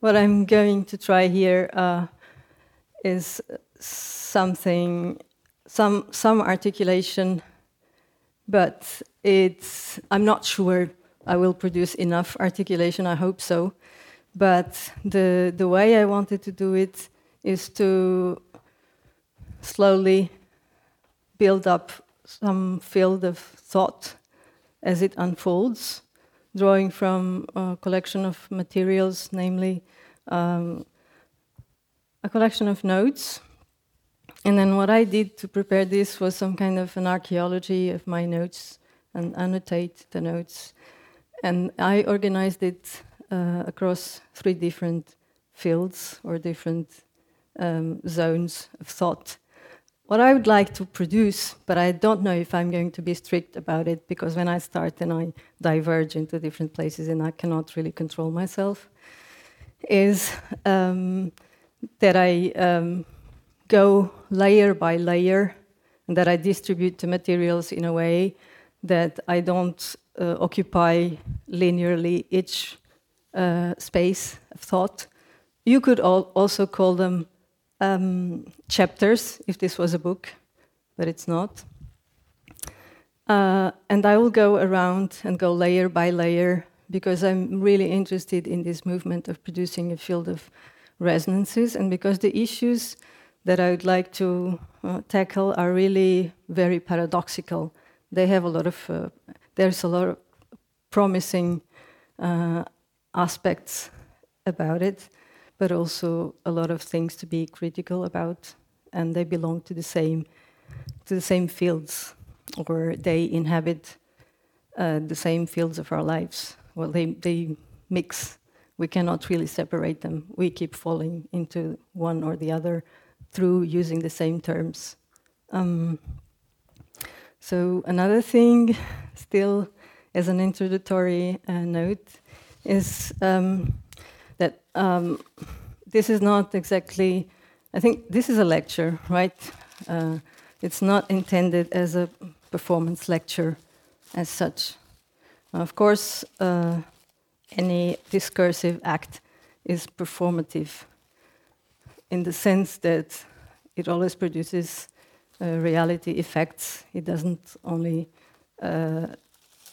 what I'm going to try here uh, is something, some some articulation, but it's I'm not sure I will produce enough articulation. I hope so, but the the way I wanted to do it is to slowly build up some field of thought as it unfolds, drawing from a collection of materials, namely um, a collection of notes. And then what I did to prepare this was some kind of an archaeology of my notes and annotate the notes. And I organized it uh, across three different fields or different um, zones of thought what I would like to produce, but I don't know if I'm going to be strict about it because when I start then I diverge into different places and I cannot really control myself, is um, that I um, go layer by layer and that I distribute the materials in a way that I don't uh, occupy linearly each uh, space of thought. You could al also call them um, chapters if this was a book, but it's not. Uh, and I will go around and go layer by layer because I'm really interested in this movement of producing a field of resonances, and because the issues that I would like to uh, tackle are really very paradoxical. They have a lot of, uh, there's a lot of promising uh, aspects about it but also a lot of things to be critical about, and they belong to the same to the same fields, or they inhabit uh, the same fields of our lives. Well, they they mix. We cannot really separate them. We keep falling into one or the other through using the same terms. Um, so another thing, still as an introductory uh, note, is. Um, um, this is not exactly, I think this is a lecture, right? Uh, it's not intended as a performance lecture as such. of course, uh, any discursive act is performative in the sense that it always produces uh, reality effects. It doesn't only uh,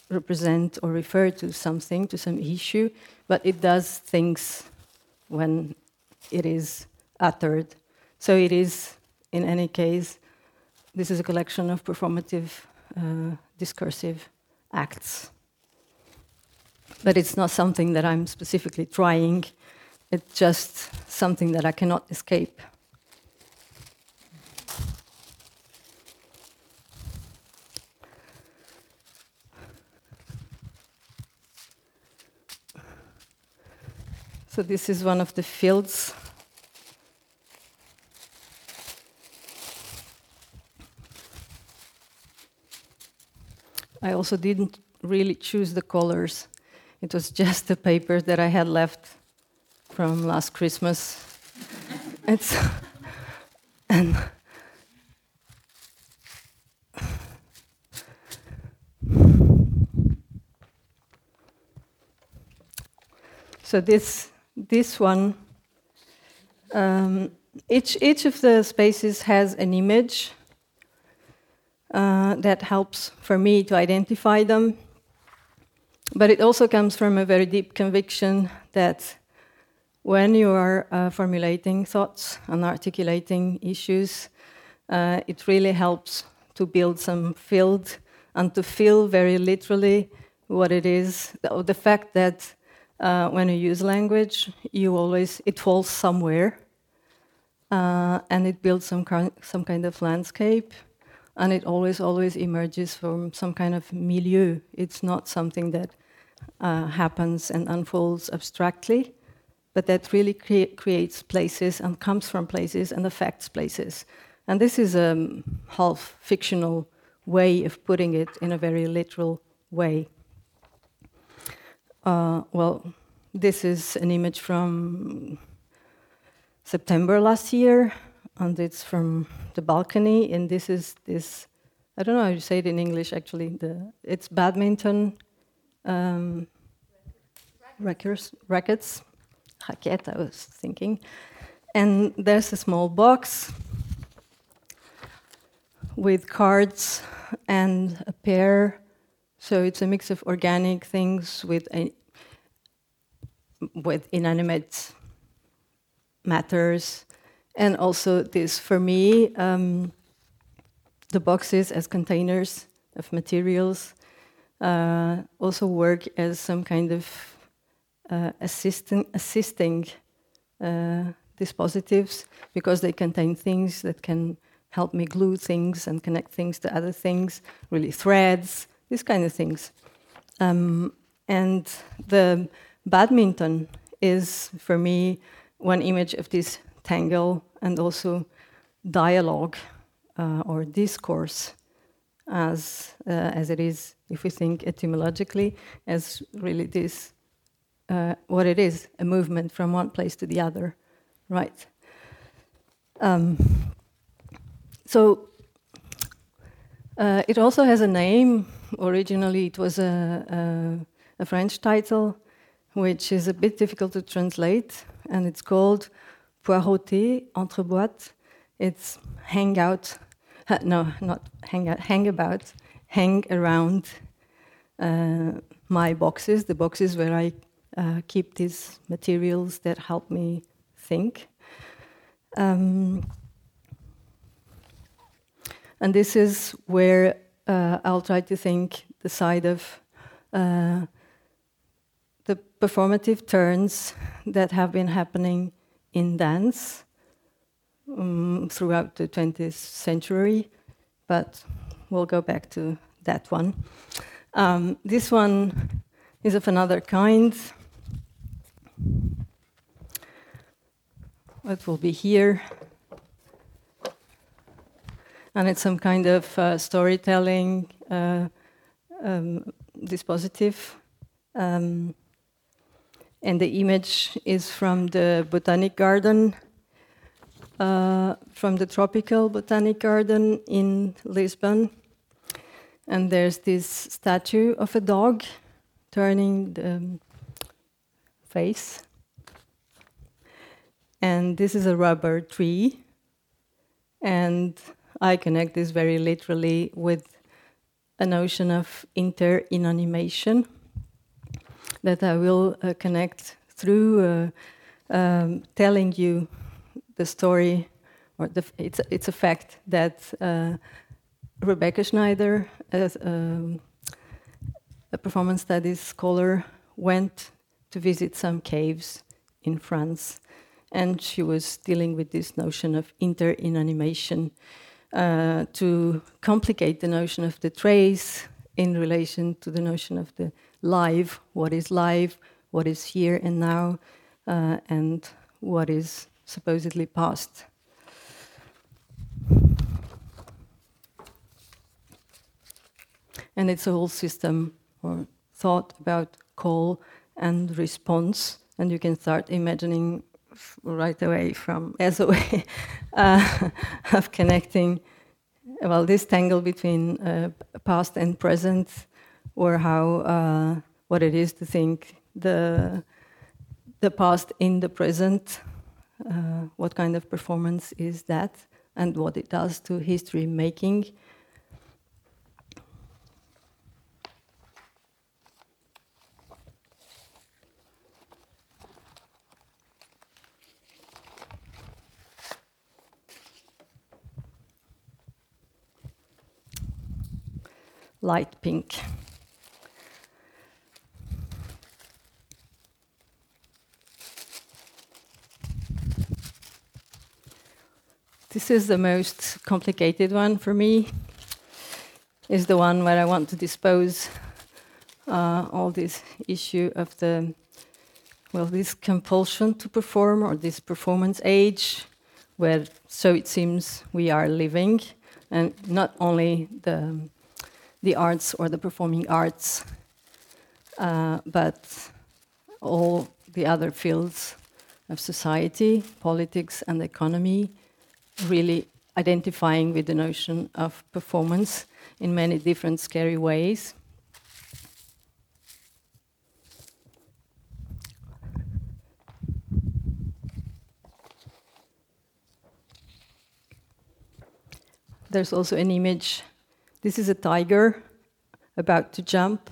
represent or refer to something, to some issue, but it does things when it is uttered. So it is, in any case, this is a collection of performative, uh, discursive acts. But it's not something that I'm specifically trying, it's just something that I cannot escape. So this is one of the fields. I also didn't really choose the colors. It was just the paper that I had left from last Christmas. and so this this one, um, each, each of the spaces has an image uh, that helps for me to identify them. But it also comes from a very deep conviction that when you are uh, formulating thoughts and articulating issues, uh, it really helps to build some field and to feel very literally what it is. The, the fact that uh, when you use language, you always it falls somewhere, uh, and it builds some kind, some kind of landscape, and it always always emerges from some kind of milieu. It's not something that uh, happens and unfolds abstractly, but that really crea creates places and comes from places and affects places. And this is a half fictional way of putting it in a very literal way. Uh, well, this is an image from September last year, and it's from the balcony. And this is this, I don't know how you say it in English actually, the, it's badminton um, rackets, racket, I was thinking. And there's a small box with cards and a pear. So it's a mix of organic things with a, with inanimate matters, and also this for me um, the boxes as containers of materials uh, also work as some kind of uh, assisting, assisting uh, dispositives because they contain things that can help me glue things and connect things to other things, really threads, these kind of things. Um, and the badminton is, for me, one image of this tangle and also dialogue uh, or discourse as, uh, as it is, if we think etymologically, as really this, uh, what it is, a movement from one place to the other, right? Um, so uh, it also has a name. Originally, it was a, a, a, French title, which is a bit difficult to translate, and it's called Poireauté entre boîtes. It's hang out, no, not hang out, hang about, hang around uh, my boxes, the boxes where I uh, keep these materials that help me think. Um, and this is where uh, I'll try to think the side of uh, the performative turns that have been happening in dance um, throughout the 20th century, but we'll go back to that one. Um, this one is of another kind. It will be here and it's some kind of uh, storytelling uh, um, dispositive. Um, and the image is from the botanic garden, uh, from the tropical botanic garden in Lisbon. And there's this statue of a dog turning the face. And this is a rubber tree. And I connect this very literally with a notion of inter-inanimation that I will uh, connect through uh, um, telling you the story, or the, it's, it's a fact that uh, Rebecca Schneider, as, um, a performance studies scholar, went to visit some caves in France, and she was dealing with this notion of inter-inanimation uh, to complicate the notion of the trace in relation to the notion of the live, what is live, what is here and now, uh, and what is supposedly past. And it's a whole system or thought about call and response, and you can start imagining right away from as a way uh, of connecting well this tangle between uh, past and present or how uh, what it is to think the the past in the present uh, what kind of performance is that and what it does to history making light pink. This is the most complicated one for me. Is the one where I want to dispose uh, all this issue of the well, this compulsion to perform or this performance age, where so it seems we are living, and not only the the arts or the performing arts, uh, but all the other fields of society, politics, and economy really identifying with the notion of performance in many different scary ways. There's also an image this is a tiger about to jump.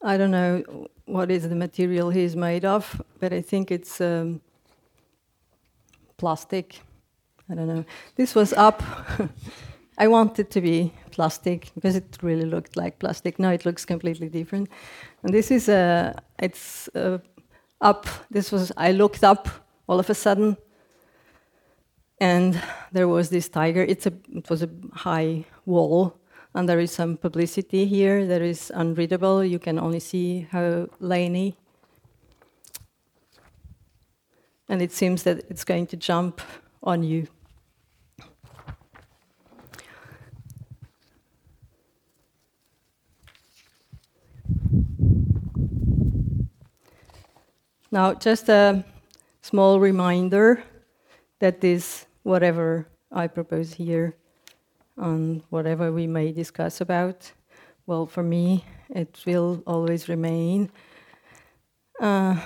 I don't know what is the material he's made of, but I think it's um, plastic. I don't know. This was up. I wanted to be plastic because it really looked like plastic. Now it looks completely different. And this is a. It's uh, up. This was. I looked up all of a sudden, and there was this tiger. It's a. It was a high wall and there is some publicity here that is unreadable. You can only see how Laney. And it seems that it's going to jump on you. Now, just a small reminder that this, whatever I propose here, on whatever we may discuss about. Well, for me, it will always remain. Uh,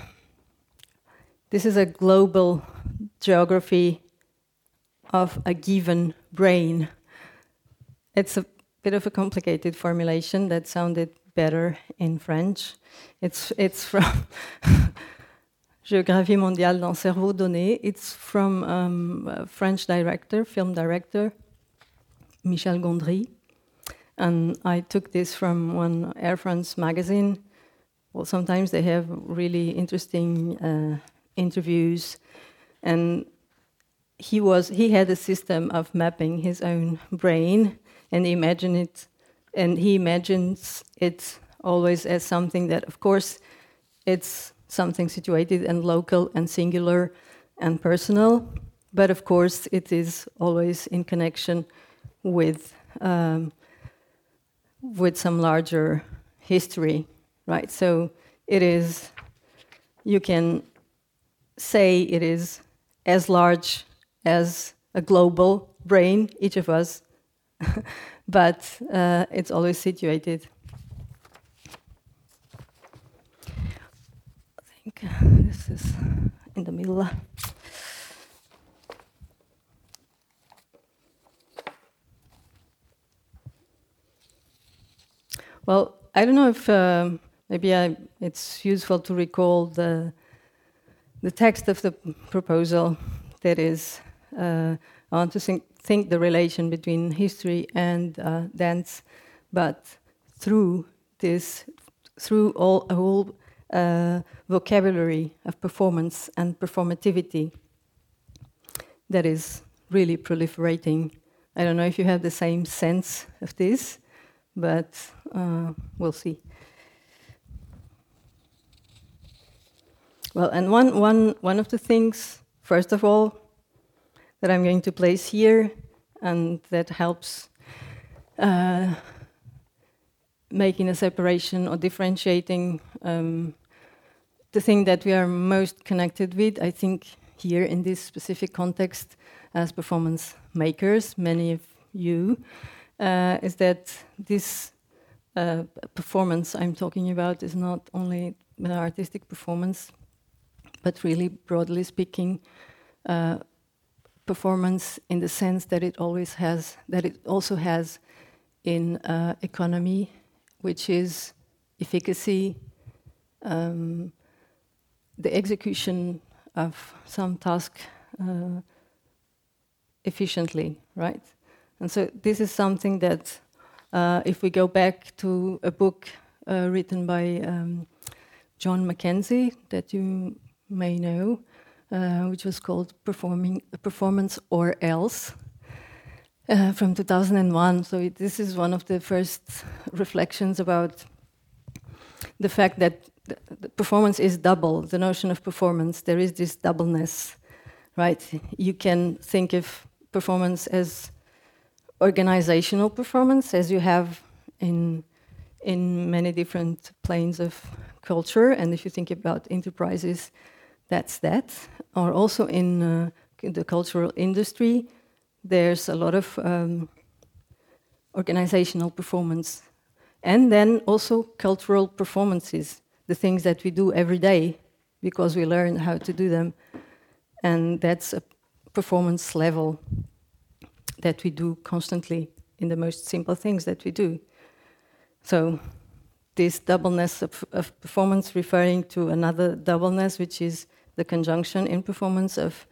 this is a global geography of a given brain. It's a bit of a complicated formulation that sounded better in French. It's, it's from Géographie mondiale d'un cerveau donné. It's from um, a French director, film director, Michel Gondry. And I took this from one Air France magazine. Well, sometimes they have really interesting uh, interviews. And he, was, he had a system of mapping his own brain and he imagined it, and he imagines it always as something that, of course, it's something situated and local and singular and personal, but of course, it is always in connection with um, with some larger history, right? So it is. You can say it is as large as a global brain, each of us, but uh, it's always situated. this is in the middle. Well, I don't know if uh, maybe I, it's useful to recall the the text of the proposal. That is, uh, I want to think, think, the relation between history and uh, dance, but through this, through all a whole uh, vocabulary of performance and performativity that is really proliferating. I don't know if you have the same sense of this but uh, we'll see. Well, and one, one, one of the things, first of all, that I'm going to place here, and that helps uh, making a separation or differentiating um, the thing that we are most connected with, I think, here in this specific context as performance makers, many of you uh, is that this uh, performance I'm talking about is not only an artistic performance, but really, broadly speaking, uh, performance in the sense that it always has, that it also has in uh, economy, which is efficacy, um, the execution of some task uh, efficiently, right? And so this is something that, uh, if we go back to a book uh, written by um, Jon McKenzie that you may know, uh, which was called Performing Performance or Else. Uh, from 2001. So, it, this is one of the first reflections about the fact that the, the performance is double, the notion of performance. There is this doubleness, right? You can think of performance as organizational performance, as you have in in many different planes of culture. And if you think about enterprises, that's that. Or also in, uh, in the cultural industry, there's a lot of um, organizational performance. And then also cultural performances, the things that we do every day because we learn how to do them And that's a performance level that we do constantly in the most simple things that we do. So, this doubleness of, of performance referring to another doubleness, which is the conjunction in performance of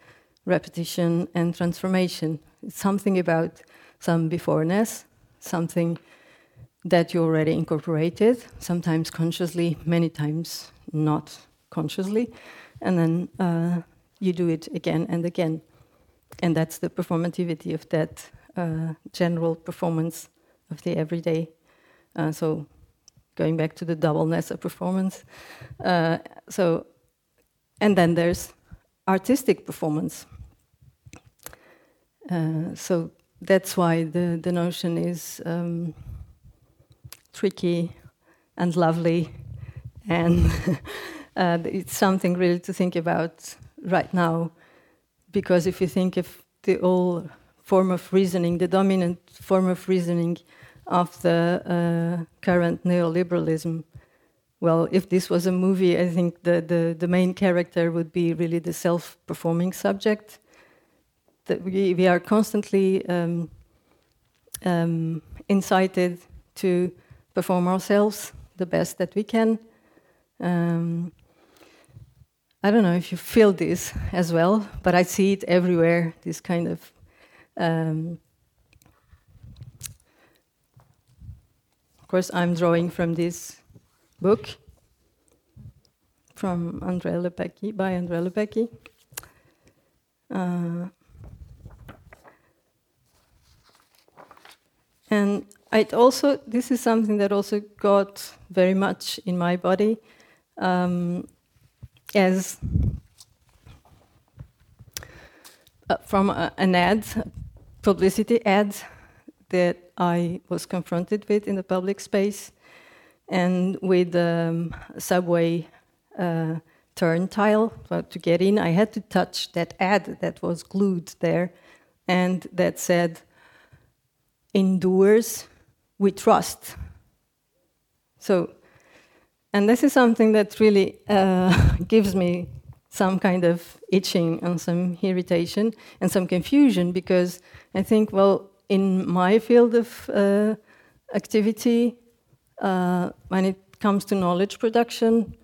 repetition and transformation. Something about some beforeness, something that you already incorporated, sometimes consciously, many times not consciously, and then uh, you do it again and again. And that's the performativity of that uh, general performance of the everyday. Uh, so, going back to the doubleness of performance. Uh, so, and then there's artistic performance. Uh, so that's why the, the notion is um, tricky and lovely, and uh, it's something really to think about right now. Because if you think of the old form of reasoning, the dominant form of reasoning of the uh, current neoliberalism, well, if this was a movie, I think the, the, the main character would be really the self performing subject that we, we are constantly um, um, incited to perform ourselves the best that we can. Um, I don't know if you feel this as well, but I see it everywhere. This kind of um, of course, I'm drawing from this book from André Lepecki by André Lepecki. Uh, And it also, this is something that also got very much in my body um, as uh, from a, an ad, publicity ad that I was confronted with in the public space, and with um, subway uh, turn tile to get in, I had to touch that ad that was glued there, and that said endures with trust. So, and this is something that really uh, gives me some kind of itching and some irritation and some confusion because I think, well, in my field of uh, activity, uh, when it comes to knowledge production,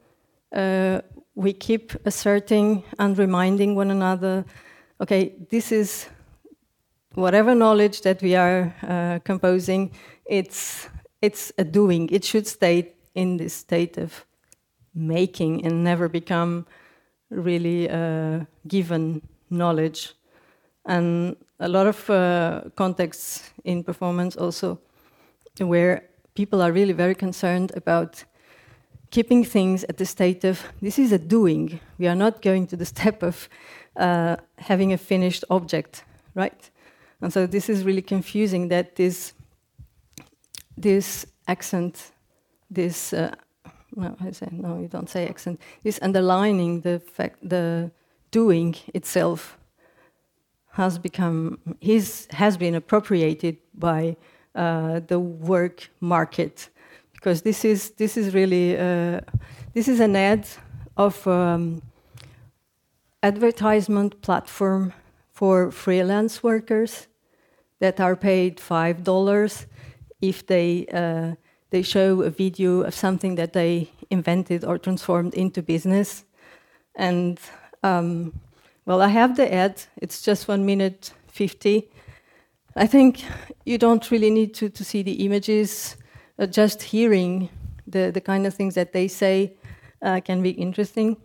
uh, we keep asserting and reminding one another okay, this is whatever knowledge that we are uh, composing, it's, it's a doing. It should stay in this state of making and never become really uh, given knowledge. And a lot of uh, contexts in performance also where people are really very concerned about keeping things at the state of this is a doing. We are not going to the step of uh, having a finished object, right? And so this is really confusing that this, this accent, this, uh, no, I say, no, you don't say accent, this underlining the fact, the doing itself has become, his, has been appropriated by uh, the work market. Because this is, this is really, uh, this is an ad of um, advertisement platform for freelance workers that are paid five dollars if they uh, they show a video of something that they invented or transformed into business. And um, well, I have the ad. It's just one minute fifty. I think you don't really need to, to see the images. Uh, just hearing the, the kind of things that they say uh, can be interesting.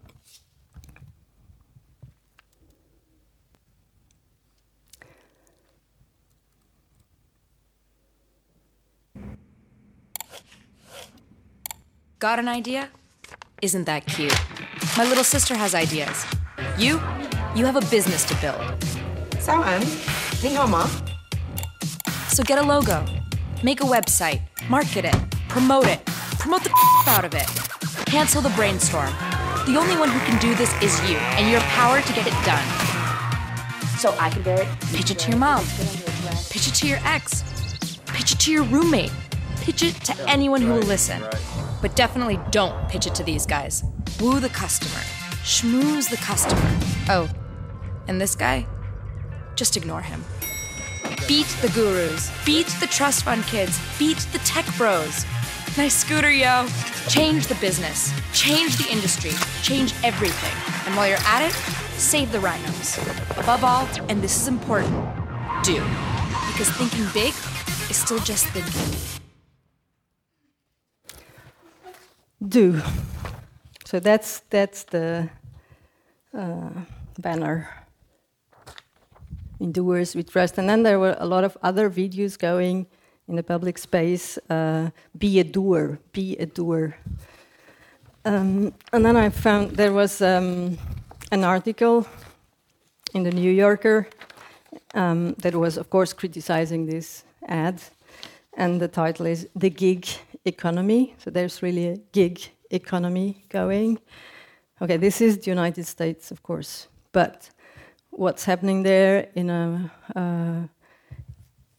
Got an idea? Isn't that cute? My little sister has ideas. You? You have a business to build. So um, hang on, mom. So get a logo, make a website, market it, promote it, promote the out of it. Cancel the brainstorm. The only one who can do this is you, and your power to get it done. So I can bear it. Pitch it to your mom. Pitch it to your ex. Pitch it to your roommate. Pitch it to anyone who will listen. But definitely don't pitch it to these guys. Woo the customer. Schmooze the customer. Oh, And this guy? Just ignore him. Beat the gurus. Beat the trust fund kids. Beat the tech bros. Nice scooter, yo. Change the business. Change the industry. Change everything. And while you're at it, save the rhinos. Above all, and this is important, do. Because thinking big is still just thinking. Do. So that's that's the uh, banner in Doers We Trust. And then there were a lot of other videos going in the public space. Uh, be a doer, be a doer. Um, and then I found there was um, an article in the New Yorker um, that was, of course, criticizing this ad. And the title is The Gig Economy. So there's really a gig economy going. Okay, this is the United States, of course, but what's happening there in a uh,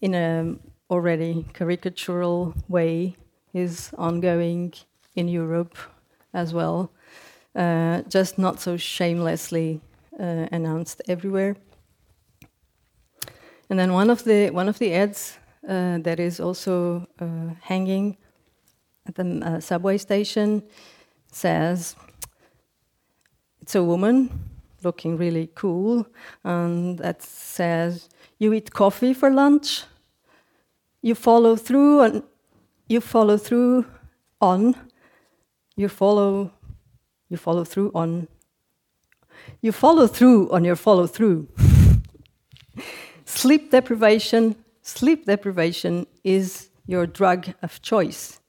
in a already caricatural way is ongoing in Europe as well, uh, just not so shamelessly uh, announced everywhere. And then one of the one of the ads uh, that is also uh, hanging at the uh, subway station says it's a woman looking really cool, and that says, "You eat coffee for lunch. You follow through on. You follow through on. You follow. You follow through on. You follow through on your follow through. sleep deprivation. Sleep deprivation is your drug of choice.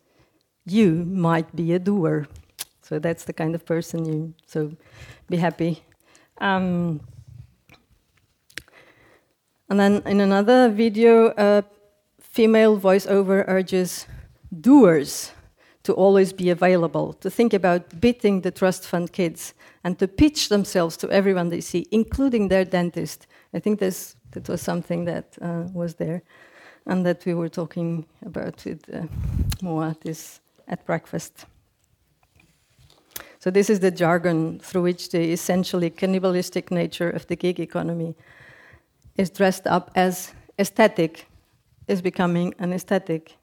You might be a doer." So that's the kind of person you. So be happy. Um, and then in another video, a female voiceover urges doers to always be available, to think about beating the trust fund kids, and to pitch themselves to everyone they see, including their dentist. I think this, that was something that uh, was there, and that we were talking about with uh, Moa this at breakfast. So this is the jargon through which the essentially cannibalistic nature of the gig economy is dressed up as aesthetic, is becoming an aesthetic.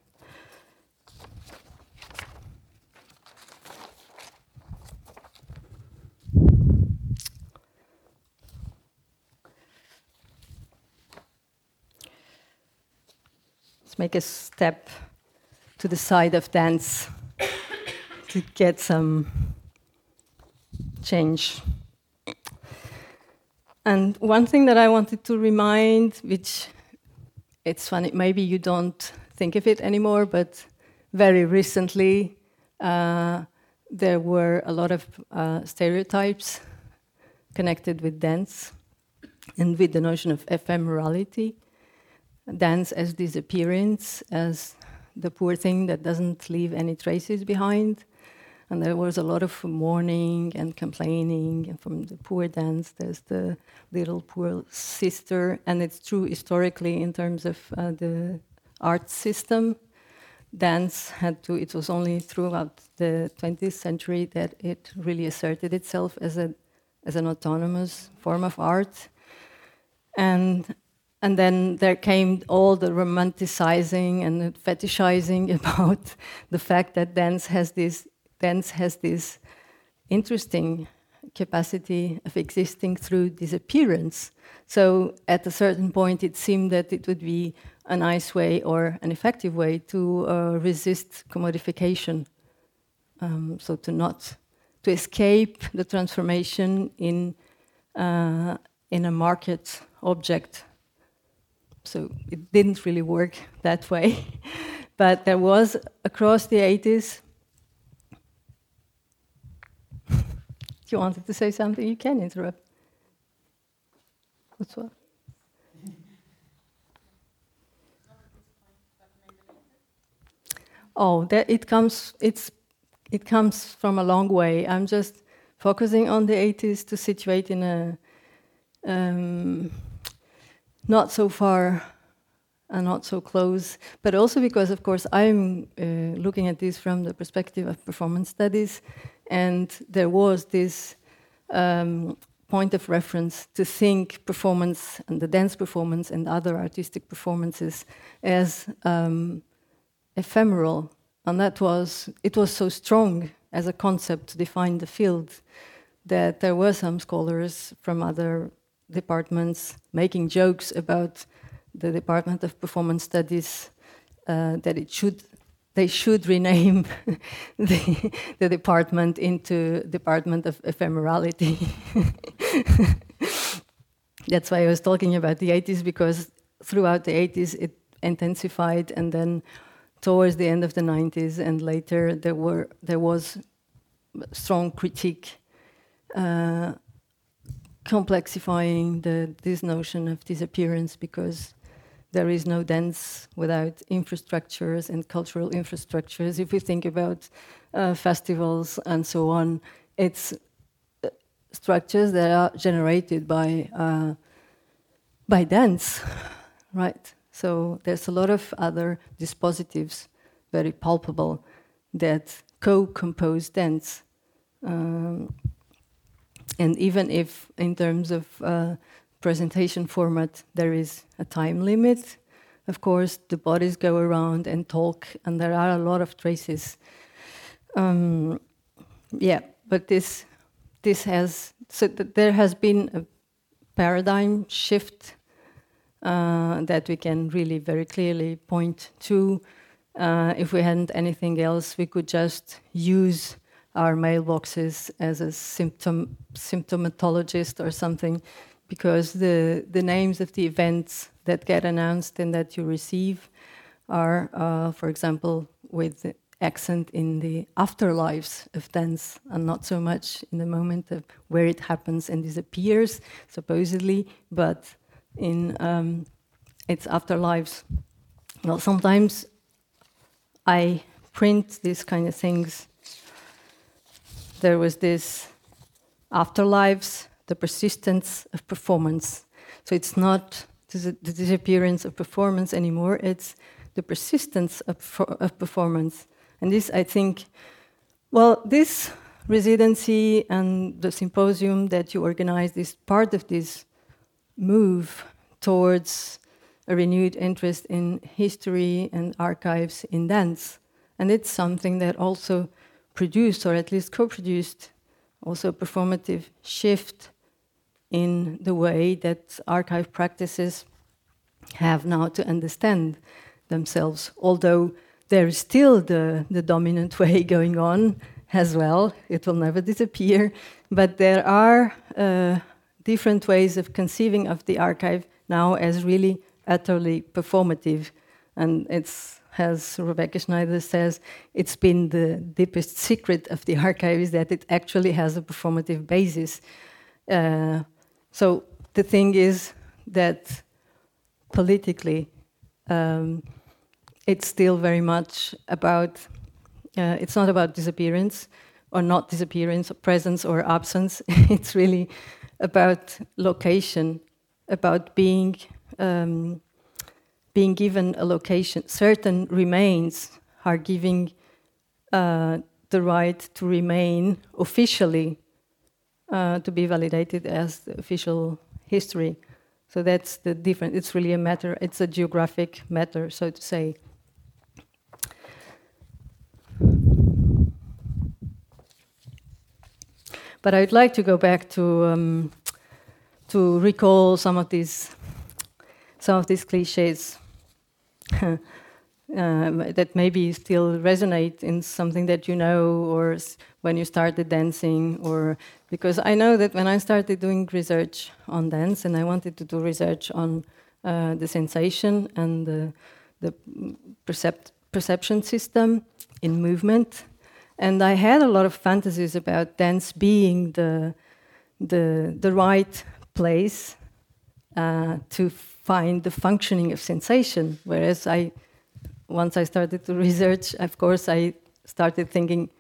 Let's make a step to the side of dance to get some change. And one thing that I wanted to remind, which it's funny, maybe you don't think of it anymore, but very recently uh, there were a lot of uh, stereotypes connected with dance and with the notion of ephemerality. Dance as disappearance, as the poor thing that doesn't leave any traces behind. And there was a lot of mourning and complaining. And from the poor dance, there's the little poor sister. And it's true historically in terms of uh, the art system. Dance had to, it was only throughout the 20th century that it really asserted itself as, a, as an autonomous form of art. And and then there came all the romanticizing and fetishizing about the fact that dance has this dance has this interesting capacity of existing through disappearance. So at a certain point, it seemed that it would be a nice way or an effective way to uh, resist commodification. Um, so to not to escape the transformation in uh, in a market object. So it didn't really work that way, but there was across the 80s you wanted to say something, you can interrupt. What's what? Oh, that it comes. It's it comes from a long way. I'm just focusing on the 80s to situate in a um, not so far and not so close, but also because, of course, I'm uh, looking at this from the perspective of performance studies, and there was this um, point of reference to think performance and the dance performance and other artistic performances as um, ephemeral, and that was it was so strong as a concept to define the field that there were some scholars from other departments making jokes about the Department of Performance Studies uh, that it should they should rename the, the department into Department of Ephemerality. That's why I was talking about the 80s because throughout the 80s it intensified, and then towards the end of the 90s and later there were there was strong critique uh, complexifying the, this notion of disappearance because there is no dance without infrastructures and cultural infrastructures. If we think about uh, festivals and so on, it's uh, structures that are generated by uh, by dance, right? So there's a lot of other dispositives, very palpable, that co-compose dance. Um, and even if, in terms of uh, presentation format, there is a time limit, of course, the bodies go around and talk, and there are a lot of traces. Um, yeah, but this this has so th- there has been a paradigm shift uh, that we can really very clearly point to. Uh, if we hadn't anything else, we could just use our mailboxes as a symptom symptomatologist or something, because the the names of the events that get announced and that you receive are, uh, for example, with accent in the afterlives of dance and not so much in the moment of where it happens and disappears, supposedly, but in um, its afterlives. Well, sometimes I print these kind of things there was this afterlives, the persistence of performance. So it's not the disappearance of performance anymore, it's the persistence of, of performance. And this, I think, well, this residency and the symposium that you organized is part of this move towards a renewed interest in history and archives in dance. And it's something that also produced, or at least co produced, also a performative shift in the way that archive practices have now to understand themselves, although there is still the, the dominant way going on as well. It will never disappear. But there are uh, different ways of conceiving of the archive now as really utterly performative. And it's as Rebecca Schneider says, it's been the deepest secret of the archive is that it actually has a performative basis. Uh, so the thing is that politically, um, it's still very much about, uh, it's not about disappearance or not disappearance, or presence or absence. it's really about location, about being. Um, being given a location, certain remains are giving uh, the right to remain officially uh, to be validated as official history. So that's the difference. It's really a matter, it's a geographic matter, so to say. But I'd like to go back to um, to recall some of these some of these cliches. um, that maybe still resonate in something that you know or when you started dancing or because i know that when i started doing research on dance and i wanted to do research on uh, the sensation and the, the percept, perception system in movement and i had a lot of fantasies about dance being the, the, the right place uh, to find the functioning of sensation. Whereas I, once I started to research, of course, I started thinking,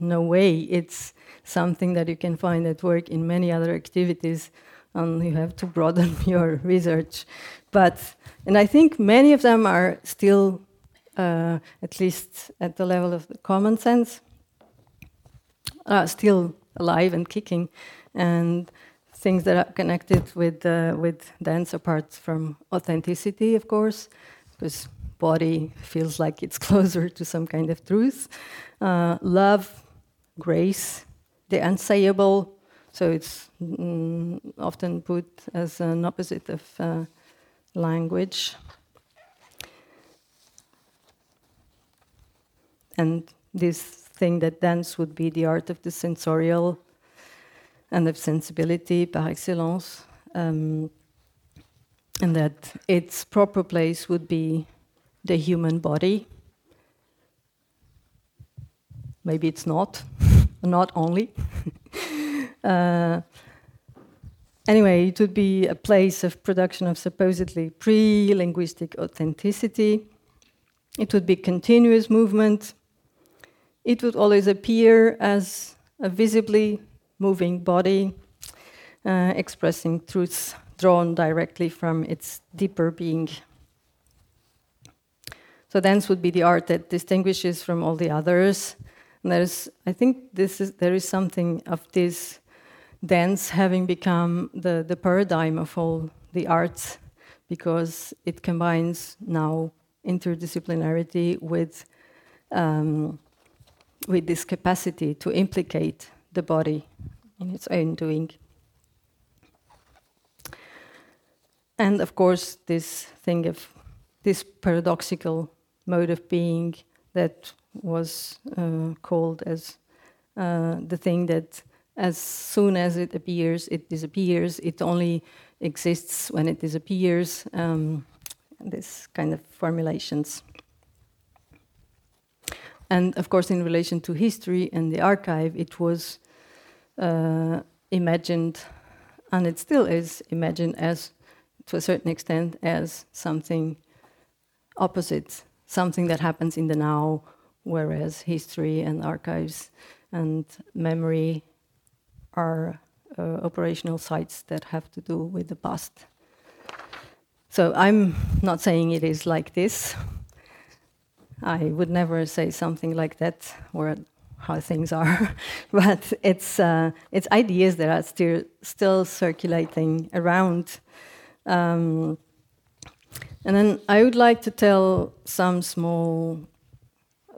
no way, it's something that you can find at work in many other activities, and you have to broaden your research. But, and I think many of them are still, uh, at least at the level of the common sense, uh, still alive and kicking. And things that are connected with uh, with dance, apart from authenticity, of course, because body feels like it's closer to some kind of truth. Uh, love, grace, the unsayable. So it's mm, often put as an opposite of uh, language. And this thing that dance would be the art of the sensorial and of sensibility par excellence, um, and that its proper place would be the human body. Maybe it's not, not only. uh, anyway, it would be a place of production of supposedly pre linguistic authenticity. It would be continuous movement. It would always appear as a visibly moving body, uh, expressing truths drawn directly from its deeper being. So dance would be the art that distinguishes from all the others. And there's, I think, this is there is something of this dance having become the, the paradigm of all the arts because it combines now interdisciplinarity with um, with this capacity to implicate the body in its own doing. And of course, this thing of this paradoxical mode of being that was uh, called as uh, the thing that as soon as it appears, it disappears. It only exists when it disappears. Um, this kind of formulations. And of course, in relation to history and the archive, it was uh, imagined, and it still is imagined as, to a certain extent, as something opposite, something that happens in the now, whereas history and archives and memory are uh, operational sites that have to do with the past. So I'm not saying it is like this. I would never say something like that, or how things are, but it's uh, it's ideas that are still still circulating around. Um, and then I would like to tell some small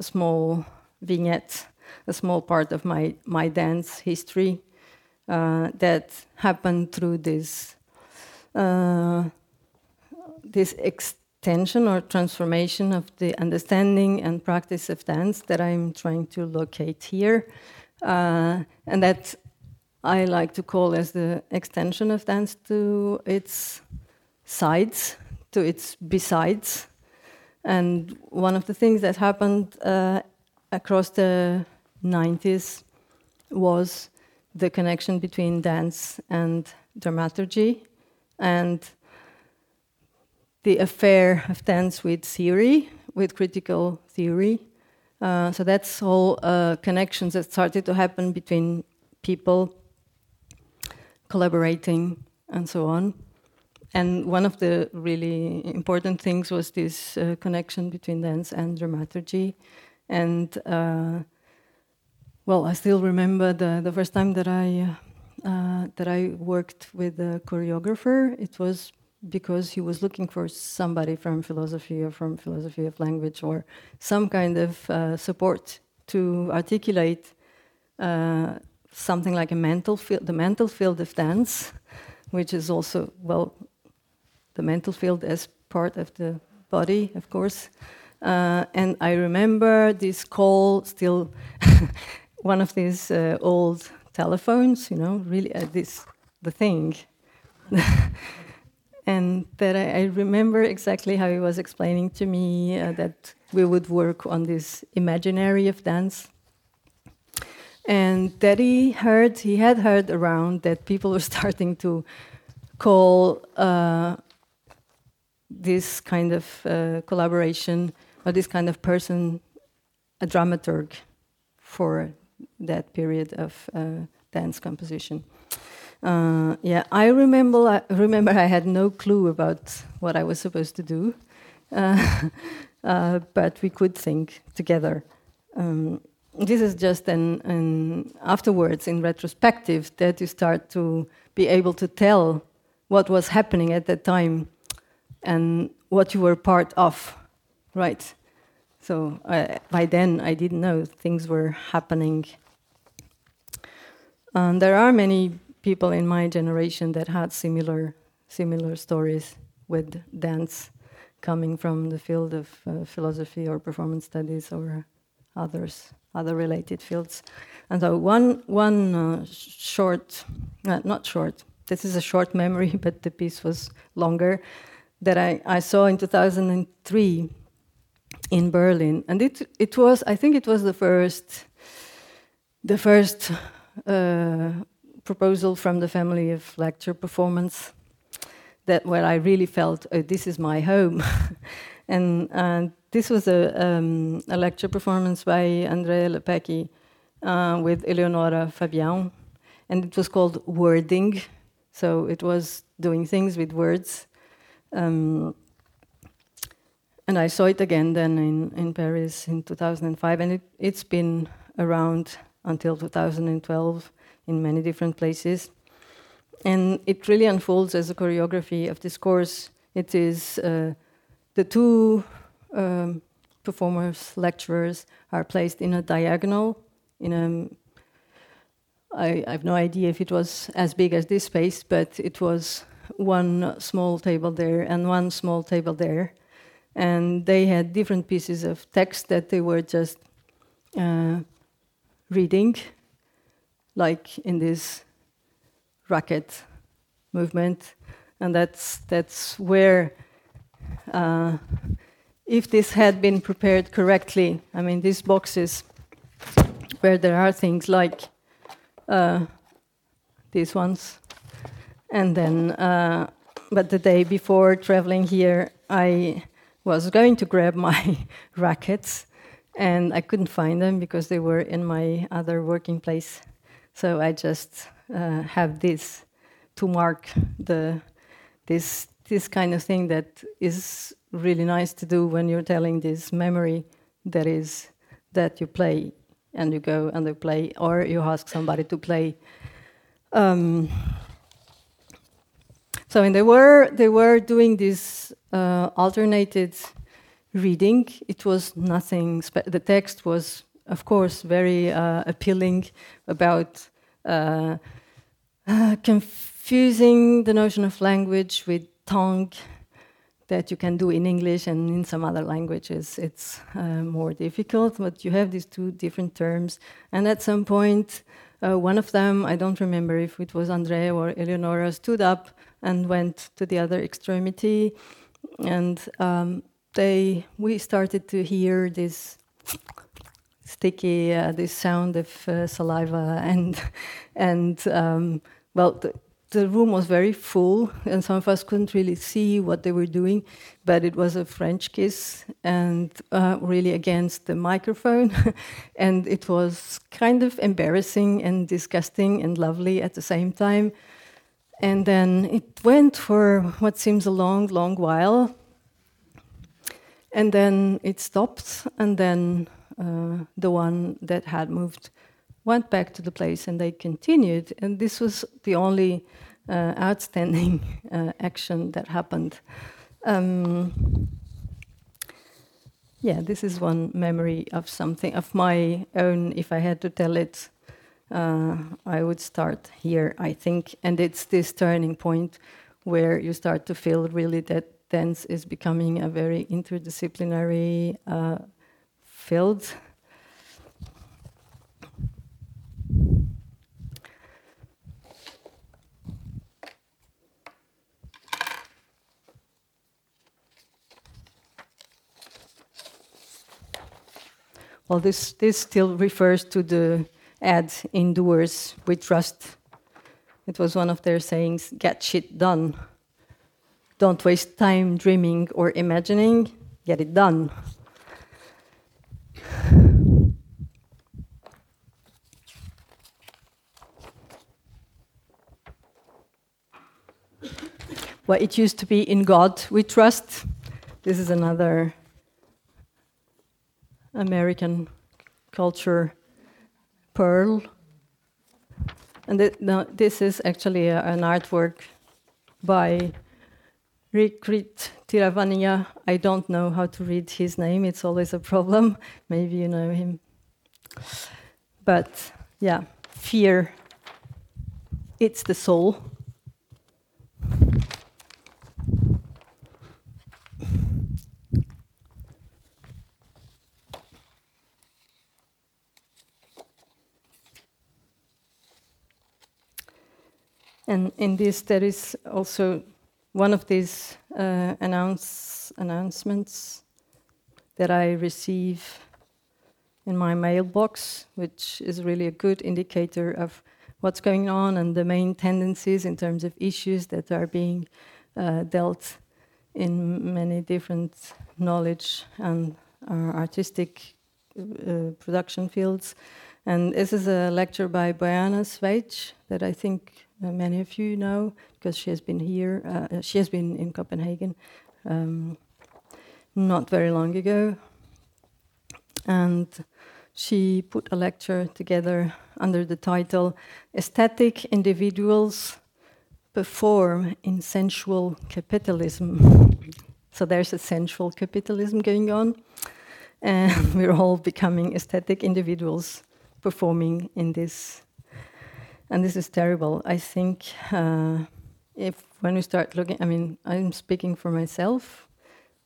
small vignette, a small part of my my dance history uh, that happened through this uh, this extension or transformation of the understanding and practice of dance that I'm trying to locate here, uh, and that I like to call as the extension of dance to its sides, to its besides. And one of the things that happened uh, across the 90s was the connection between dance and dramaturgy and the affair of dance with theory, with critical theory. Uh, so that's all uh, connections that started to happen between people collaborating and so on. And one of the really important things was this uh, connection between dance and dramaturgy. And uh, well, I still remember the, the first time that I uh, that I worked with a choreographer. It was because he was looking for somebody from philosophy or from philosophy of language or some kind of uh, support to articulate uh, something like a mental field, the mental field of dance, which is also well, the mental field as part of the body, of course. Uh, and I remember this call still one of these uh, old telephones, you know, really uh, this the thing. and that I, I, remember exactly how he was explaining to me uh, that we would work on this imaginary of dance. And that he heard, he had heard around that people were starting to call uh, this kind of uh, collaboration or this kind of person a dramaturg for that period of uh, dance composition. Uh, yeah, I remember. I remember I had no clue about what I was supposed to do, uh, uh, but we could think together. Um, this is just an, an afterwards, in retrospective, that you start to be able to tell what was happening at that time and what you were part of, right? So uh, by then I didn't know things were happening. There are many people in my generation that had similar similar stories with dance coming from the field of uh, philosophy or performance studies or others other related fields. And so one one uh, short, uh, not short. This is a short memory, but the piece was longer. That I, I saw in 2003 in Berlin, and it it was I think it was the first the first uh, proposal from the family of lecture performance that where I really felt oh, this is my home, and and this was a, um, a lecture performance by André Lepecki uh, with Eleonora Fabião, and it was called Wording. So it was doing things with words. Um, and I saw it again then in, in Paris in 2005, and it, it's been around until 2012 in many different places. And it really unfolds as a choreography of this course. It is uh, the two um, performers, lecturers are placed in a diagonal. In a, I, I have no idea if it was as big as this space, but it was one small table there and one small table there, and they had different pieces of text that they were just uh, reading, like in this racket movement, and that's that's where. Uh, if this had been prepared correctly, I mean, these boxes where there are things like uh, these ones, and then, uh, but the day before traveling here, I was going to grab my rackets, and I couldn't find them because they were in my other working place. So I just uh, have this to mark the this this kind of thing that is really nice to do when you're telling this memory that is that you play and you go and you play or you ask somebody to play. Um, so and they were they were doing this uh, alternated reading. It was nothing the text was of course very uh, appealing about uh, uh, confusing the notion of language with tongue that you can do in English and in some other languages. It's uh, more difficult, but you have these two different terms. And at some point, uh, one of them, I don't remember if it was André or Eleonora, stood up and went to the other extremity. And um, they, we started to hear this sticky, uh, this sound of uh, saliva, and and um, well, the the, room was very full, and some of us couldn't really see what they were doing, but it was a French kiss and uh, really against the microphone. and it was kind of embarrassing and disgusting and lovely at the same time. And then it went for what seems a long, long while. And then it stopped, and then uh, the one that had moved went back to the place and they continued. And this was the only uh, outstanding uh, action that happened. Um, yeah, this is one memory of something of my own. If I had to tell it, uh, I would start here, I think. And it's this turning point where you start to feel really that dance is becoming a very interdisciplinary uh, field Well, this, this still refers to the ad Doers We Trust. It was one of their sayings get shit done. Don't waste time dreaming or imagining, get it done. Well, it used to be in God we trust. This is another American culture pearl. And th- this is actually a, an artwork by Rirkrit Tiravanija. I don't know how to read his name, it's always a problem. Maybe you know him. But yeah, fear, it's the soul. And in this, there is also one of these uh, announce, announcements that I receive in my mailbox, which is really a good indicator of what's going on and the main tendencies in terms of issues that are being uh, dealt in many different knowledge and uh, artistic uh, production fields. And this is a lecture by Bojana Cvejić that I think many of you know because she has been here. Uh, uh, she has been in Copenhagen um, not very long ago, and she put a lecture together under the title "Aesthetic Individuals Perform in Sensual Capitalism." so there's a sensual capitalism going on, and we're all becoming aesthetic individuals performing in this and this is terrible. I think uh, if when we start looking, I mean, I'm speaking for myself,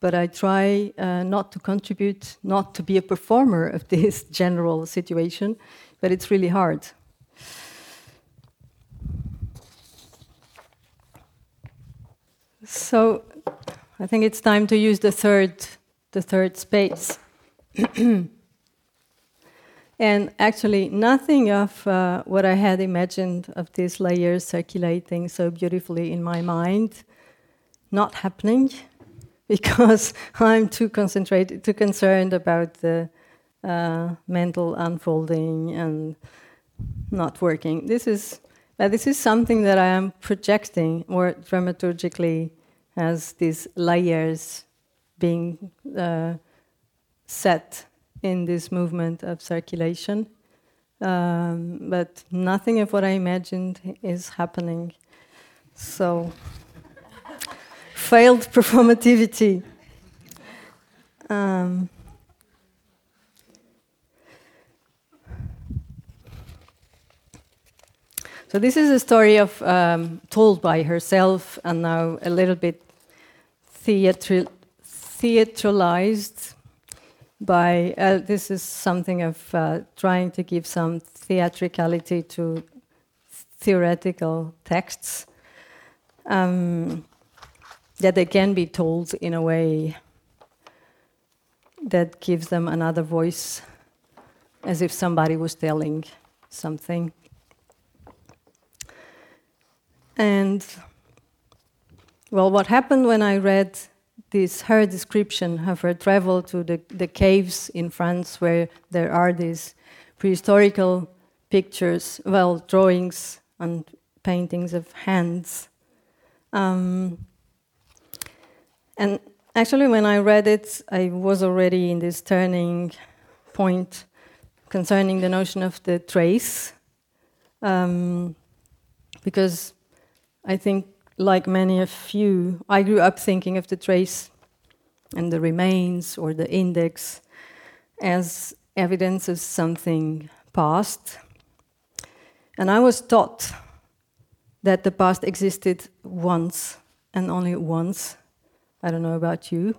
but I try uh, not to contribute, not to be a performer of this general situation, but it's really hard. So, I think it's time to use the third, the third space. And actually, nothing of uh, what I had imagined of these layers circulating so beautifully in my mind, not happening, because I'm too concentrated, too concerned about the uh, mental unfolding and not working. This is uh, this is something that I am projecting more dramaturgically as these layers being uh, set in this movement of circulation. Um, but nothing of what I imagined is happening. So, failed performativity. Um, so this is a story of um, told by herself and now a little bit theatri- theatralized by uh, this is something of uh, trying to give some theatricality to theoretical texts. Um, that they can be told in a way that gives them another voice as if somebody was telling something. And well what happened when i read this her description of her travel to the, the caves in France where there are these prehistorical pictures, well, drawings and paintings of hands. Um, and actually, when I read it, I was already in this turning point concerning the notion of the trace, um, because I think like many of you, I grew up thinking of the trace and the remains or the index as evidence of something past. And I was taught that the past existed once and only once. I don't know about you.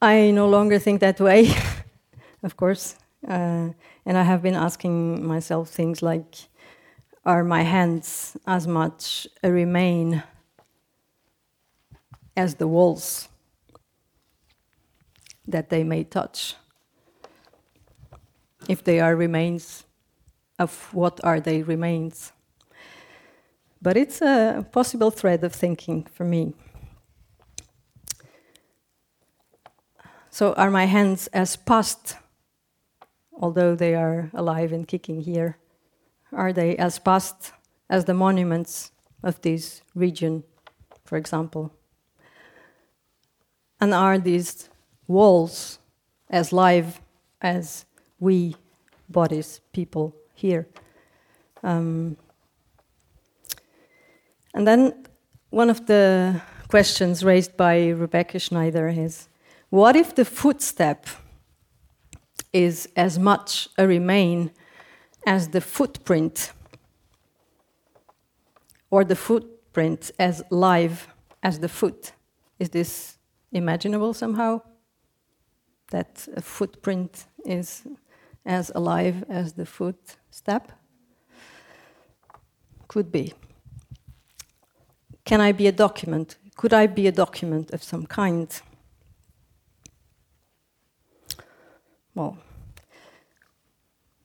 I no longer think that way, of course. Uh, and I have been asking myself things like are my hands as much a remain as the walls that they may touch. If they are remains, of what are they remains? But it's a possible thread of thinking for me. So, are my hands as past, although they are alive and kicking here? Are they as past as the monuments of this region, for example? And are these walls as live as we bodies, people here. Um, and then one of the questions raised by Rebecca Schneider is what if the footstep is as much a remain as the footprint, or the footprint as live as the foot? Is this imaginable somehow? That a footprint is as alive as the footstep? Could be. Can I be a document? Could I be a document of some kind? Well,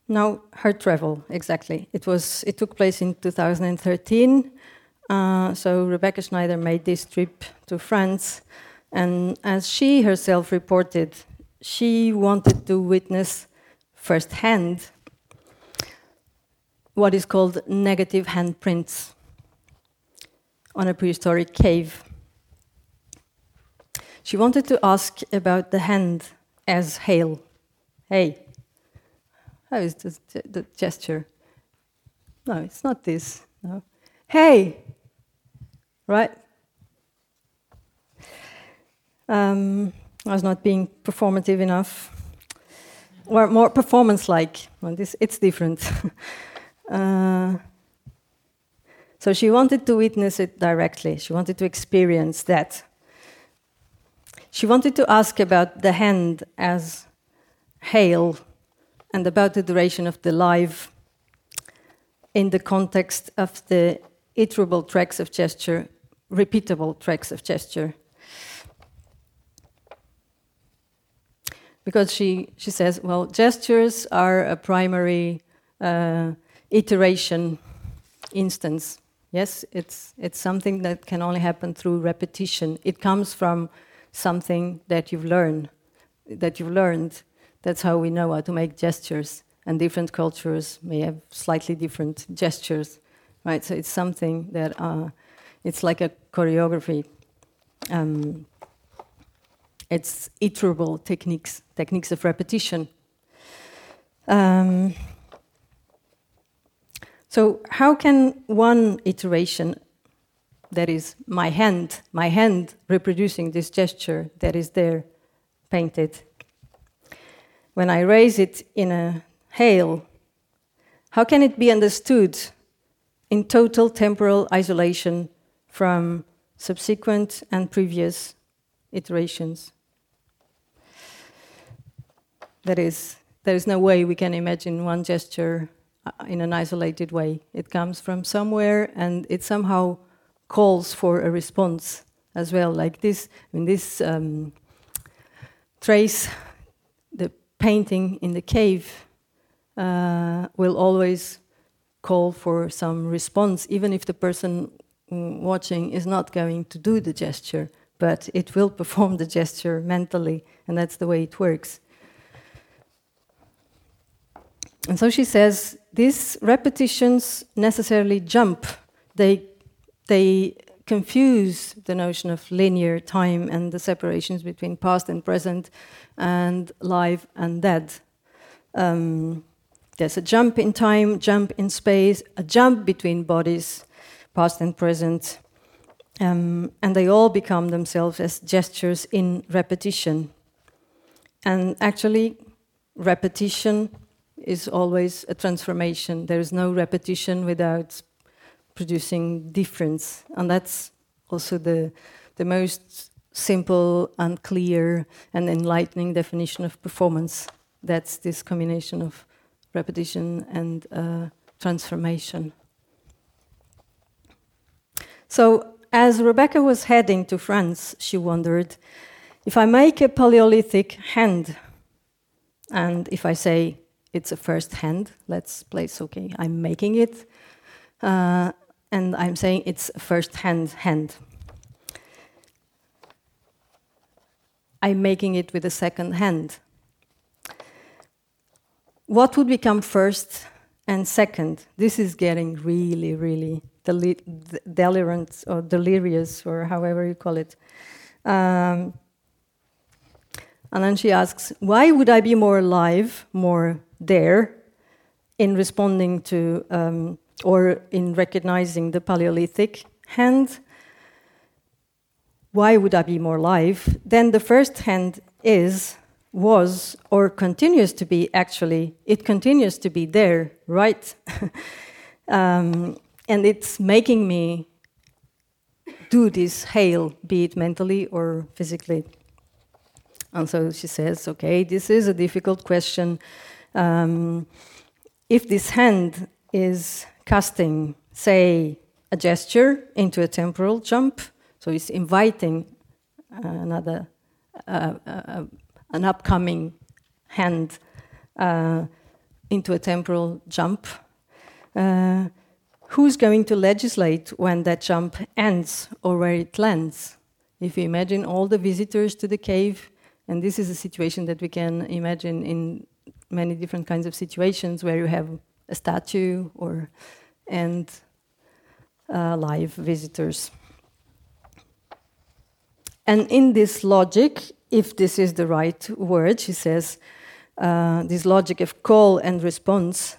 now her travel exactly. It was. It took place in 2013. Uh, so Rebecca Schneider made this trip to France, and as she herself reported, she wanted to witness firsthand what is called negative handprints on a prehistoric cave. She wanted to ask about the hand as hail. Hey, how is the gesture? No, it's not this. No. Hey, right? Um, I was not being performative enough, or more performance-like. Well, this it's different. uh, so she wanted to witness it directly. She wanted to experience that. She wanted to ask about the hand as hail and about the duration of the live in the context of the iterable tracks of gesture, repeatable tracks of gesture. Because she, she says, well, gestures are a primary uh, iteration instance Yes, it's, it's something that can only happen through repetition. It comes from something that you've learned, that you've learned. That's how we know how to make gestures. And different cultures may have slightly different gestures, right? So it's something that uh, it's like a choreography. Um, it's iterable techniques, techniques of repetition. Um, so, how can one iteration, that is my hand, my hand reproducing this gesture that is there painted, when I raise it in a hail, how can it be understood in total temporal isolation from subsequent and previous iterations? That is, there is no way we can imagine one gesture uh, in an isolated way. It comes from somewhere and it somehow calls for a response as well. Like this, I mean, this um, trace, painting in the cave, uh, will always call for some response, even if the person watching is not going to do the gesture, but it will perform the gesture mentally, and that's the way it works. And so she says these repetitions necessarily jump. They, they confuse the notion of linear time and the separations between past and present and live and dead. Um, there's a jump in time, jump in space, a jump between bodies, past and present, um, and they all become themselves as gestures in repetition. And actually, repetition is always a transformation. There is no repetition without producing difference, and that's also the the most simple and clear and enlightening definition of performance. That's this combination of repetition and uh, transformation. So, as Rebecca was heading to France, she wondered if I make a Paleolithic hand, and if I say it's a first hand. Let's place, okay, I'm making it. Uh, and I'm saying it's first hand hand. I'm making it with a second hand. What would become first and second? This is getting really, really deli- delirant or delirious or however you call it. Um, and then she asks, Why would I be more alive, more there, in responding to um, or in recognizing the Paleolithic hand, why would I be more alive? Then the first hand is, was, or continues to be actually, it continues to be there, right? um, and it's making me do this hail, be it mentally or physically. And so she says, okay, this is a difficult question. Um, if this hand is casting, say, a gesture into a temporal jump, so it's inviting another, uh, uh, an upcoming hand uh, into a temporal jump. Uh, who's going to legislate when that jump ends or where it lands? If you imagine all the visitors to the cave, and this is a situation that we can imagine in many different kinds of situations where you have a statue or and uh, live visitors. And in this logic, if this is the right word, she says, uh, this logic of call and response,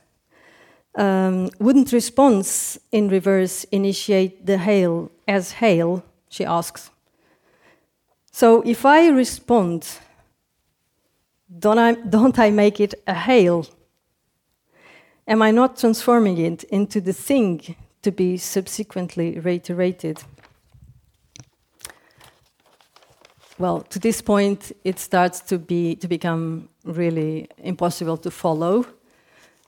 um, wouldn't response in reverse initiate the hail as hail? She asks. So if I respond, don't I, don't I make it a hail? Am I not transforming it into the thing to be subsequently reiterated? Well, to this point, it starts to be to become really impossible to follow.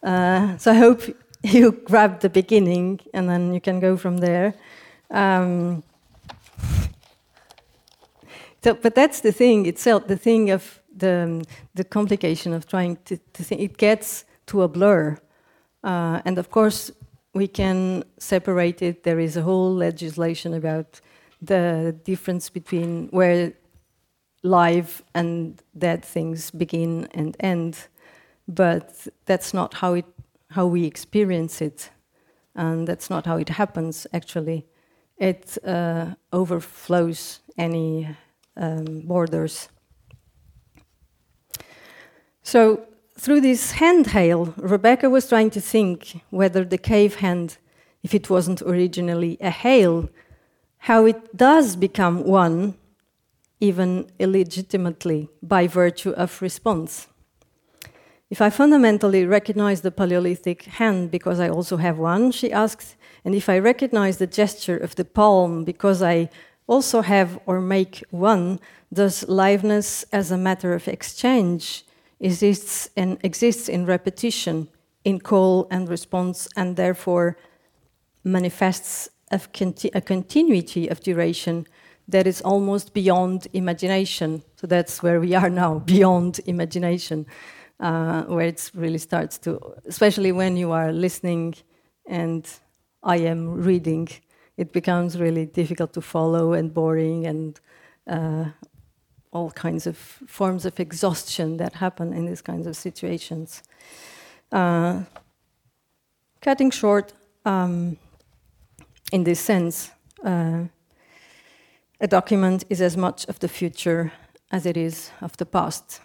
Uh, so I hope you grab the beginning, and then you can go from there. Um, so, but that's the thing itself. The thing of the the complication of trying to, to think. It gets to a blur uh, and of course, we can separate it. There is a whole legislation about the difference between where live and dead things begin and end, but that's not how it how we experience it, and that's not how it happens. Actually, it uh, overflows any um, borders. So through this hand hail, Rebecca was trying to think whether the cave hand, if it wasn't originally a hail, how it does become one, even illegitimately, by virtue of response. If I fundamentally recognize the Paleolithic hand because I also have one, she asks, and if I recognize the gesture of the palm because I also have or make one, does liveness as a matter of exchange exists and exists in repetition, in call and response, and therefore manifests a, conti a continuity of duration that is almost beyond imagination. So that's where we are now, beyond imagination, uh, where it really starts to, especially when you are listening and I am reading, it becomes really difficult to follow and boring and uh, all kinds of forms of exhaustion that happen in these kinds of situations. Uh, cutting short, um, in this sense, uh, a document is as much of the future as it is of the past.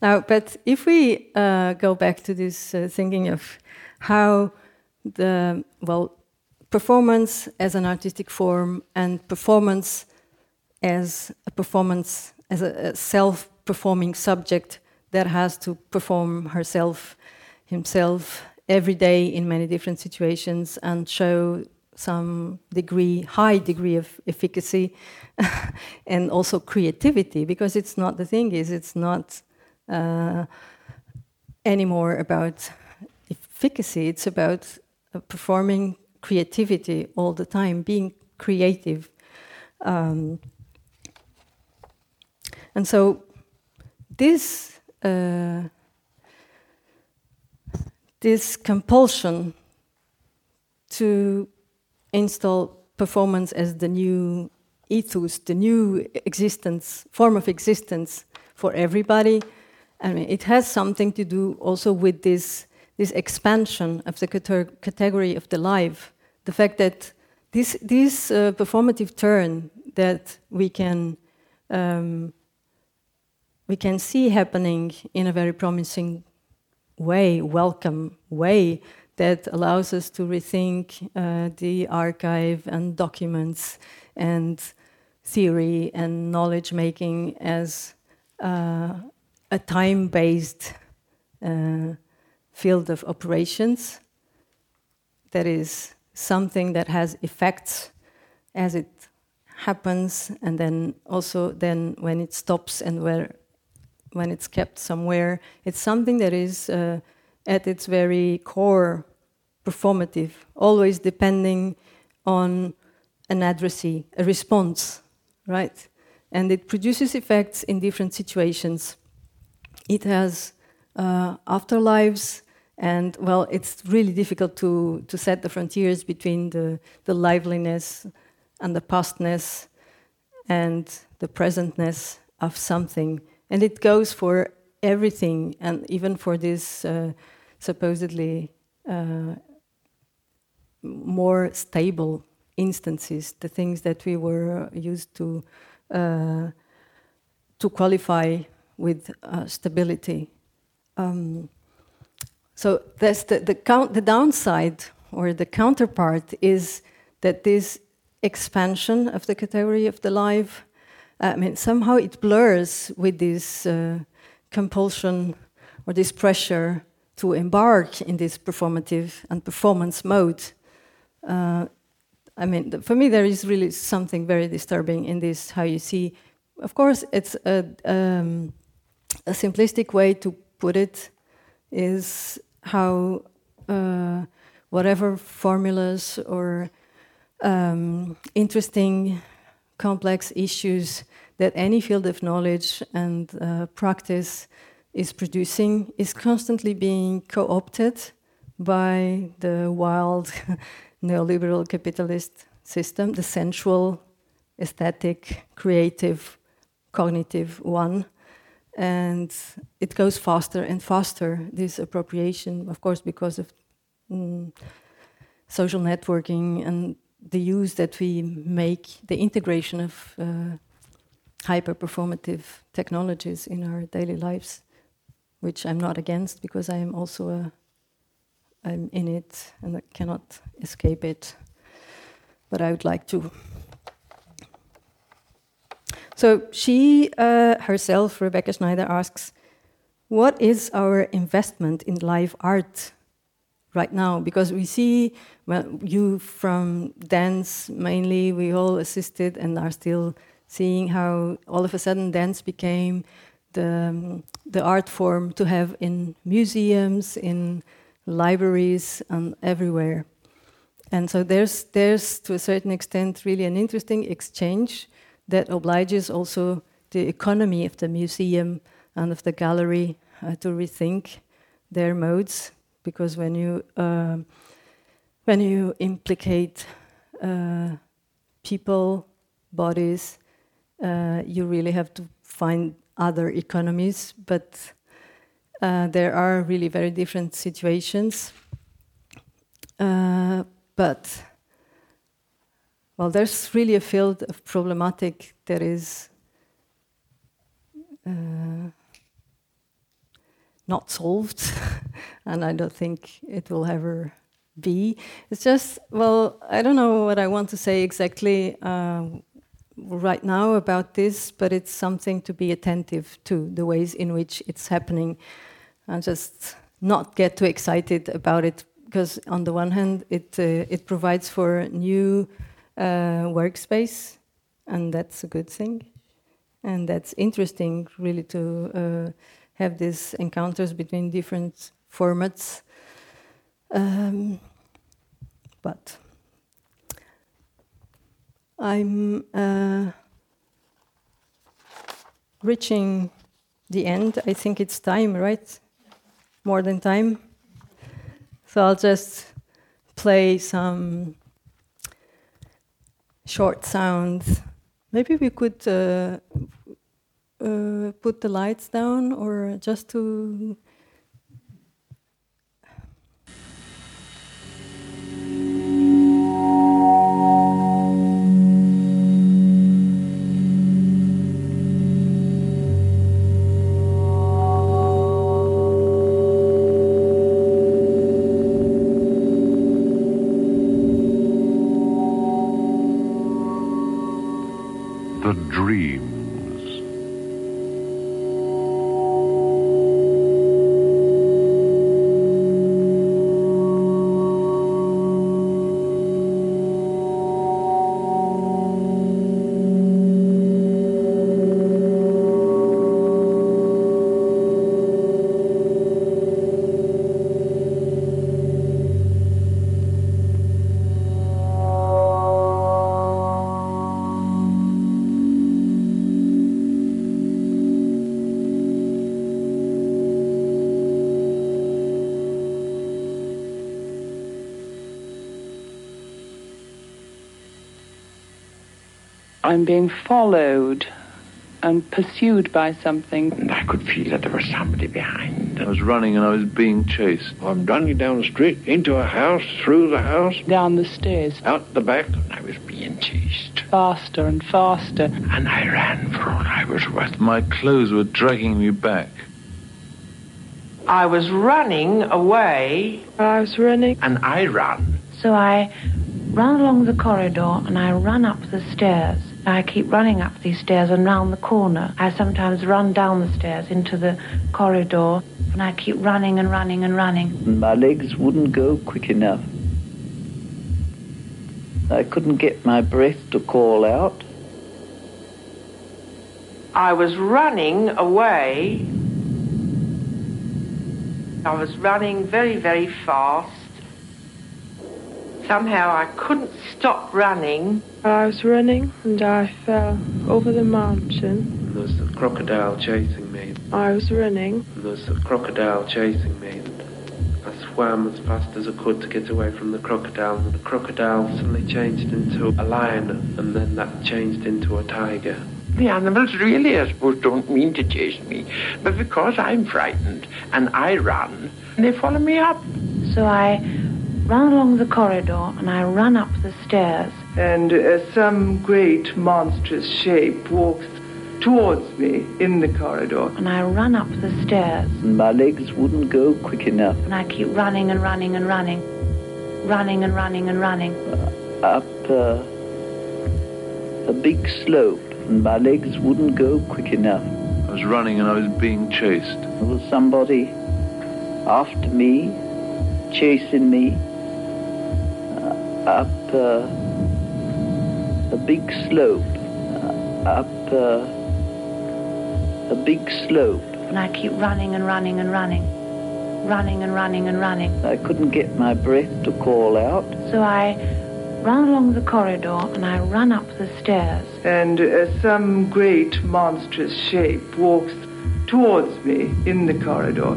Now, but if we uh, go back to this uh, thinking of how the, well, performance as an artistic form and performance as a performance, as a, a self performing subject that has to perform herself, himself, every day in many different situations and show some degree, high degree of efficacy and also creativity, because it's not, the thing is, it's not uh, anymore about efficacy, it's about uh, performing creativity all the time, being creative. Um, and so this uh, this compulsion to install performance as the new ethos, the new existence, form of existence for everybody. I mean, it has something to do also with this this expansion of the category of the life, the fact that this, this uh, performative turn that we can um, we can see happening in a very promising way, welcome way, that allows us to rethink uh, the archive and documents and theory and knowledge making as uh, a time based uh, field of operations. That is something that has effects as it happens and then also then when it stops and where when it's kept somewhere. It's something that is uh, at its very core performative always depending on an addressee a response right? And it produces effects in different situations. It has uh, afterlives and well it's really difficult to, to set the frontiers between the, the liveliness and the pastness and the presentness of something. And it goes for everything and even for these uh, supposedly uh, more stable instances the things that we were used to uh, to qualify with uh, stability. Um, so that's the, the, count, the downside or the counterpart is that this expansion of the category of the life, I mean, somehow it blurs with this uh, compulsion or this pressure to embark in this performative and performance mode. Uh, I mean, for me, there is really something very disturbing in this. How you see, of course, it's a, um, a simplistic way to put it is how uh, whatever formulas or um, interesting, complex issues that any field of knowledge and uh, practice is producing is constantly being co opted by the wild neoliberal capitalist system, the sensual, aesthetic, creative, cognitive one and it goes faster and faster. This appropriation, of course, because of mm, social networking and the use that we make, the integration of uh, hyper performative technologies in our daily lives, which I'm not against because I am also a, I'm in it and I cannot escape it. But I would like to so she uh, herself, Rebecca Schneider, asks, What is our investment in live art right now? Because we see, well, you from dance mainly, we all assisted and are still seeing how all of a sudden dance became the, um, the art form to have in museums, in libraries, and everywhere. And so there's, there's, to a certain extent, really an interesting exchange that obliges also the economy of the museum and of the gallery uh, to rethink their modes because when you uh, when you implicate uh, people bodies uh, you really have to find other economies. But uh, there are really very different situations. Uh, but well, there's really a field of problematic that is uh, not solved, and I don't think it will ever be. It's just, well, I don't know what I want to say exactly uh, right now about this, but it's something to be attentive to the ways in which it's happening, and just not get too excited about it because on the one hand, it uh, it provides for new workspace, and that's a good thing. And that's interesting, really, to uh, have these encounters between different formats. Um, but I'm uh, reaching the end. I think it's time, right? More than time. So I'll just play some short sounds. Maybe we could uh, uh, put the lights down or just to I'm being followed and pursued by something. And I could feel that there was somebody behind. I was running and I was being chased. I'm running down the street, into a house, through the house, Down the stairs, out the back. I was being chased. faster and faster. And I ran for all I was worth. My clothes were dragging me back. I was running away I was running. And I ran. So I ran along the corridor and I ran up the stairs. I keep running up these stairs and round the corner. I sometimes run down the stairs into the corridor and I keep running and running and running. My legs wouldn't go quick enough. I couldn't get my breath to call out. I was running away. I was running very, very fast. Somehow I couldn't stop running. I was running and I fell over the mountain. There was a crocodile chasing me. I was running. There was a crocodile chasing me. I swam as fast as I could to get away from the crocodile, and the crocodile suddenly changed into a lion, and then that changed into a tiger. The animals really, I suppose, don't mean to chase me. But because I'm frightened and I run, they follow me up. So I run along the corridor and I run up the stairs. and uh, some great monstrous shape walks towards me in the corridor. And I run up the stairs And My legs wouldn't go quick enough. and I keep running and running and running. Running and running and running. Up uh, a big slope, and my legs wouldn't go quick enough. I was running and I was being chased. There was somebody after me, chasing me. Up uh, a big slope. Uh, up uh, a big slope. And I keep running and running and running. Running and running and running. I couldn't get my breath to call out. So I run along the corridor and I run up the stairs. And uh, some great monstrous shape walks towards me in the corridor.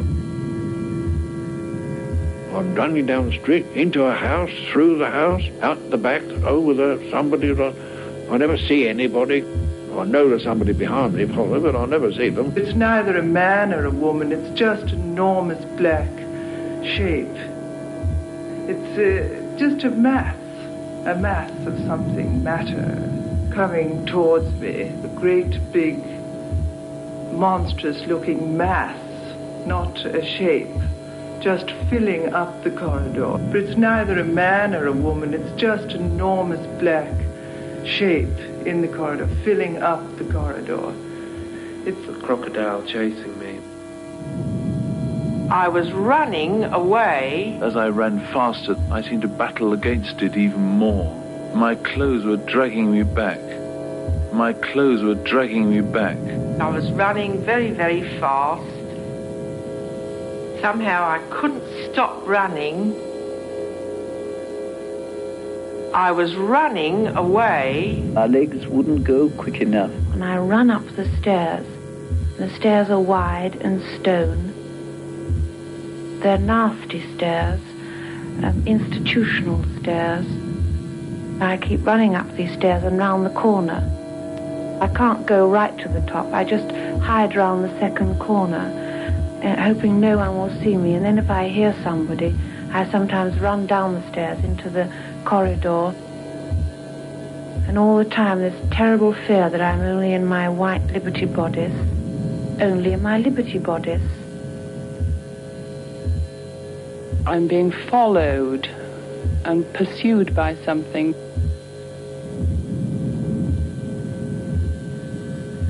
I'm running down the street, into a house, through the house, out the back, over the somebody. I never see anybody. I know there's somebody behind me, probably, but I never see them. It's neither a man or a woman, it's just an enormous black shape. It's uh, just a mass, a mass of something, matter, coming towards me. A great big, monstrous looking mass, not a shape, just filling up the corridor. But it's neither a man or a woman, it's just an enormous black shape in the corridor, filling up the corridor. It's The crocodile chasing me. I was running away. As I ran faster, I seemed to battle against it even more. My clothes were dragging me back. My clothes were dragging me back. I was running very, very fast. Somehow I couldn't stop running. I was running away. My legs wouldn't go quick enough. And I run up the stairs. The stairs are wide and stone. They're nasty stairs, um, institutional stairs. I keep running up these stairs and round the corner. I can't go right to the top. I just hide round the second corner, hoping no one will see me. And then if I hear somebody, I sometimes run down the stairs into the corridor. And all the time, this terrible fear that I'm only in my white liberty bodice, only in my liberty bodice. I'm being followed and pursued by something.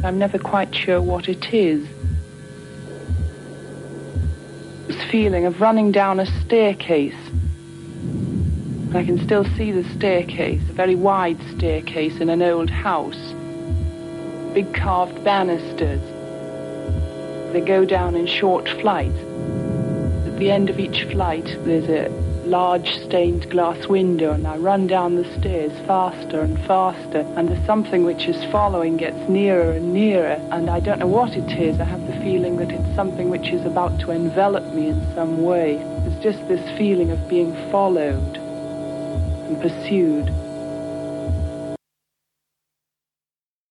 I'm never quite sure what it is. Feeling of running down a staircase. I can still see the staircase, a very wide staircase in an old house. Big carved banisters. They go down in short flights. At the end of each flight, there's a large stained glass window, and I run down the stairs faster and faster, and the something which is following gets nearer and nearer, and I don't know what it is. I have the feeling that it's something which is about to envelop me in some way. It's just this feeling of being followed and pursued.